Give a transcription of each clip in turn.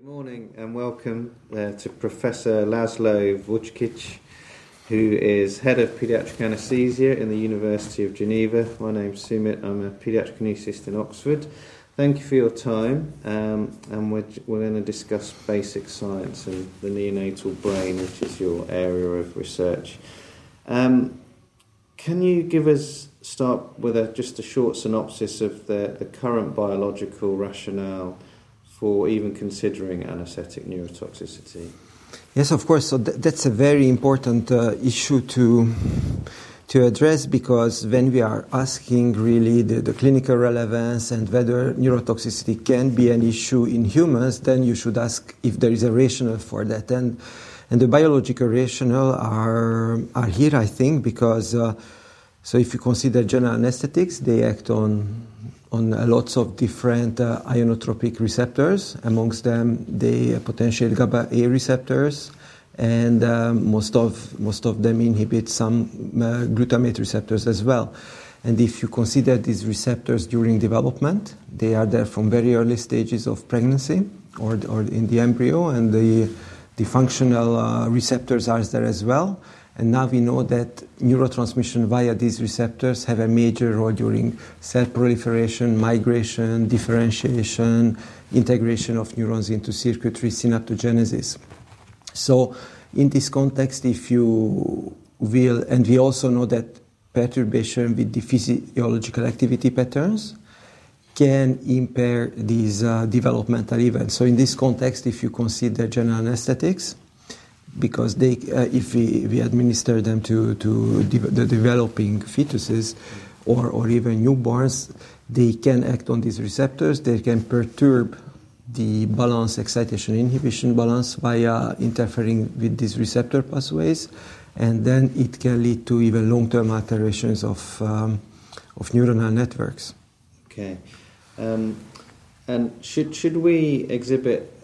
Good morning and welcome uh, to Professor Laszlo Vutskits, who is head of paediatric anaesthesia in the University of Geneva. My name's Sumit, I'm a paediatric anaesthetist in Oxford. Thank you for your time, um, and we're, we're going to discuss basic science and the neonatal brain, which is your area of research. Um, can you give us start with a, just a short synopsis of the, the current biological rationale for even considering anesthetic neurotoxicity? Yes, of course. So th- that's a very important uh, issue to to address because when we are asking really the, the, clinical relevance and whether neurotoxicity can be an issue in humans, then you should ask if there is a rationale for that. And and the biological rationale are are here, I think, because uh, so if you consider general anesthetics, they act on on lots of different uh, ionotropic receptors. Amongst them, the potential GABA A receptors, and um, most of most of them inhibit some uh, glutamate receptors as well. And if you consider these receptors during development, they are there from very early stages of pregnancy or, or in the embryo, and the, the functional uh, receptors are there as well. And now we know that neurotransmission via these receptors have a major role during cell proliferation, migration, differentiation, integration of neurons into circuitry, synaptogenesis. So, in this context, if you will, and we also know that perturbation with the physiological activity patterns can impair these uh, developmental events. So, in this context, if you consider general anesthetics, because they, uh, if we, we administer them to, to de- the developing fetuses or, or even newborns, they can act on these receptors, they can perturb the balance excitation inhibition balance via interfering with these receptor pathways, and then it can lead to even long term alterations of, um, of neuronal networks. Okay. Um, and should, should we exhibit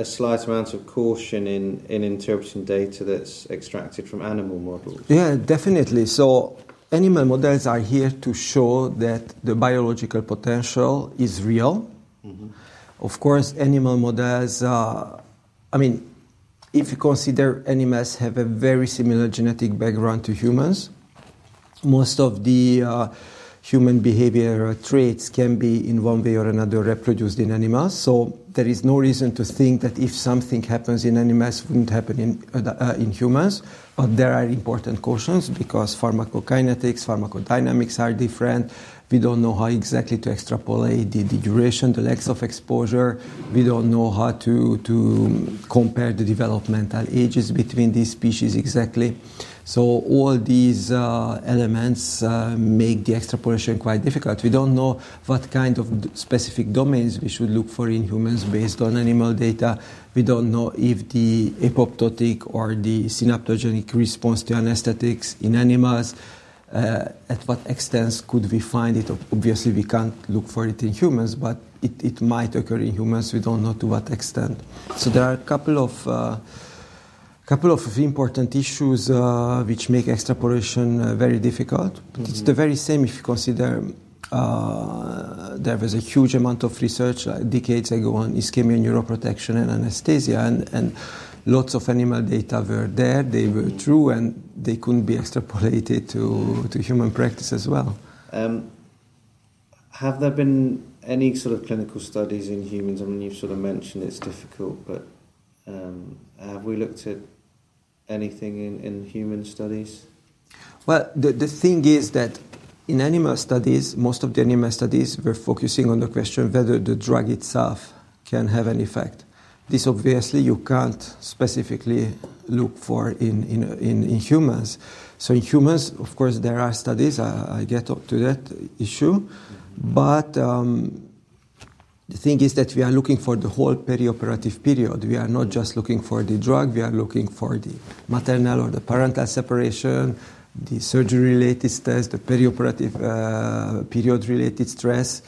a slight amount of caution in, in interpreting data that's extracted from animal models? Yeah, definitely. So, animal models are here to show that the biological potential is real. Mm-hmm. Of course, animal models, uh, I mean, if you consider animals have a very similar genetic background to humans, most of the uh, human behavior traits can be in one way or another reproduced in animals. So there is no reason to think that if something happens in animals, wouldn't happen in, uh, in humans. But there are important cautions because pharmacokinetics, pharmacodynamics are different. We don't know how exactly to extrapolate the, the duration, the length of exposure. We don't know how to, to compare the developmental ages between these species exactly. So all these uh, elements uh, make the extrapolation quite difficult. We don't know what kind of specific domains we should look for in humans based on animal data. We don't know if the apoptotic or the synaptogenic response to anesthetics in animals. Uh, at what extent could we find it? Obviously, we can't look for it in humans, but it, it might occur in humans. We don't know to what extent. So there are a couple of uh, couple of important issues uh, which make extrapolation uh, very difficult. Mm-hmm. It's the very same if you consider uh, there was a huge amount of research decades ago on ischemia neuroprotection and anesthesia, and, and lots of animal data were there, they were true, and they couldn't be extrapolated to, to human practice as well. Um, have there been any sort of clinical studies in humans? I mean, you've sort of mentioned it's difficult, but um, have we looked at anything in, in human studies? Well, the, the thing is that in animal studies, most of the animal studies were focusing on the question whether the drug itself can have an effect. This obviously you can't specifically look for in, in, in, in humans. So in humans, of course, there are studies. I, I get to that issue, but um, the thing is that we are looking for the whole perioperative period. We are not just looking for the drug, we are looking for the maternal or the parental separation, the surgery related stress, the perioperative uh, period related stress,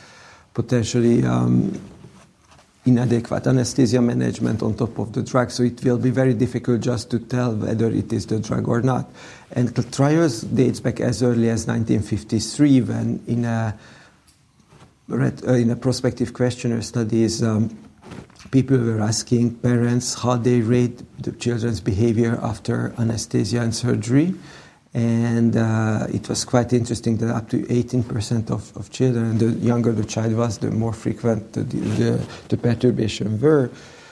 potentially um, inadequate anesthesia management on top of the drug. So it will be very difficult just to tell whether it is the drug or not. And the trials dates back as early as 1953 when in a read uh, in a prospective questionnaire studies, um, people were asking parents how they rate the children's behavior after anesthesia and surgery. And uh, it was quite interesting that up to 18% of, of children, the younger the child was, the more frequent the, the, the perturbation were.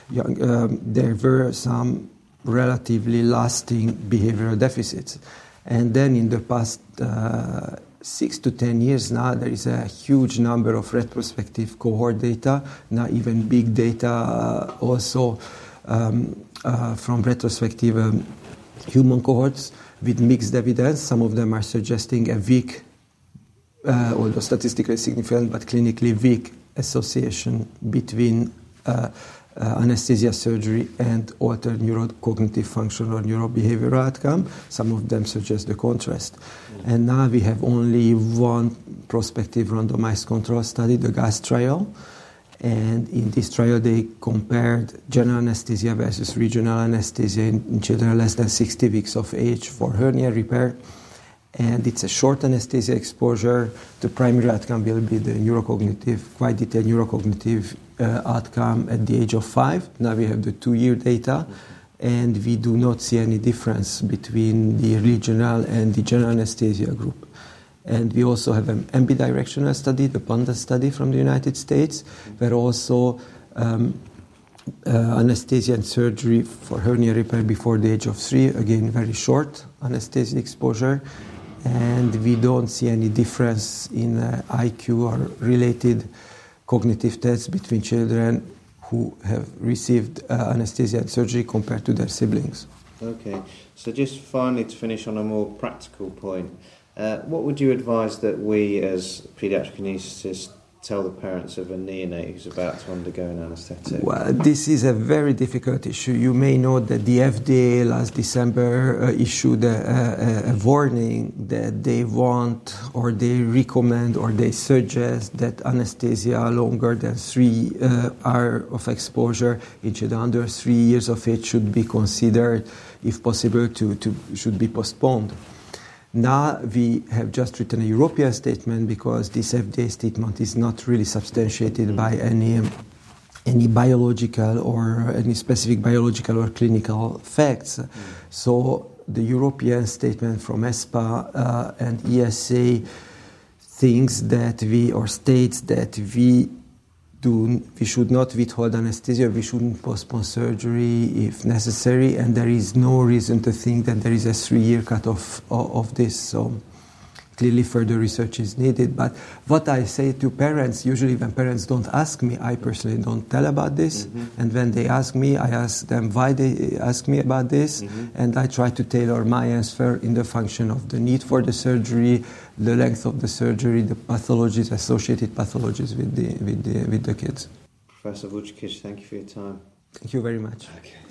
Young, um, there were some relatively lasting behavioral deficits. And then in the past uh, six to ten years now, there is a huge number of retrospective cohort data, now even big data uh, also um, uh, from retrospective um, human cohorts with mixed evidence. Some of them are suggesting a weak, uh, although statistically significant, but clinically weak association between uh, anesthesia surgery and altered neurocognitive function or neurobehavioral outcome. Some of them suggest the contrast. Mm-hmm. And now we have only one prospective randomized control study, the GAS trial. And in this trial, they compared general anesthesia versus regional anesthesia in children less than 60 weeks of age for hernia repair and it's a short anesthesia exposure. The primary outcome will be the neurocognitive, quite detailed neurocognitive uh, outcome at the age of five. Now we have the two year data, and we do not see any difference between the regional and the general anesthesia group. And we also have an ambidirectional study, the PANDA study from the United States, where also um, uh, anesthesia and surgery for hernia repair before the age of three, again, very short anesthesia exposure and we don't see any difference in uh, IQ or related cognitive tests between children who have received uh, anesthesia and surgery compared to their siblings. Okay, so just finally to finish on a more practical point, uh, what would you advise that we as paediatric anaesthetists tell the parents of a neonate who's about to undergo an anesthetic? Well, this is a very difficult issue. You may know that the FDA last December uh, issued a, a, a, warning that they want or they recommend or they suggest that anesthesia longer than three uh, hours of exposure in children under three years of age should be considered, if possible, to, to should be postponed. Now we have just written a European statement because this FDA statement is not really substantiated mm-hmm. by any any biological or any specific biological or clinical facts. Mm. So the European statement from ESPA uh, and ESA thinks that we or states that we do we should not withhold anesthesia, we shouldn't postpone surgery if necessary, and there is no reason to think that there is a three-year cut of, of this. So clearly further research is needed. But what I say to parents, usually when parents don't ask me, I personally don't tell about this. Mm-hmm. And when they ask me, I ask them why they ask me about this. Mm-hmm. And I try to tailor my answer in the function of the need for the surgery, the length of the surgery, the pathologies, associated pathologies with the, with the, with the kids. Professor Vutskits, thank you for your time. Thank you very much. Okay.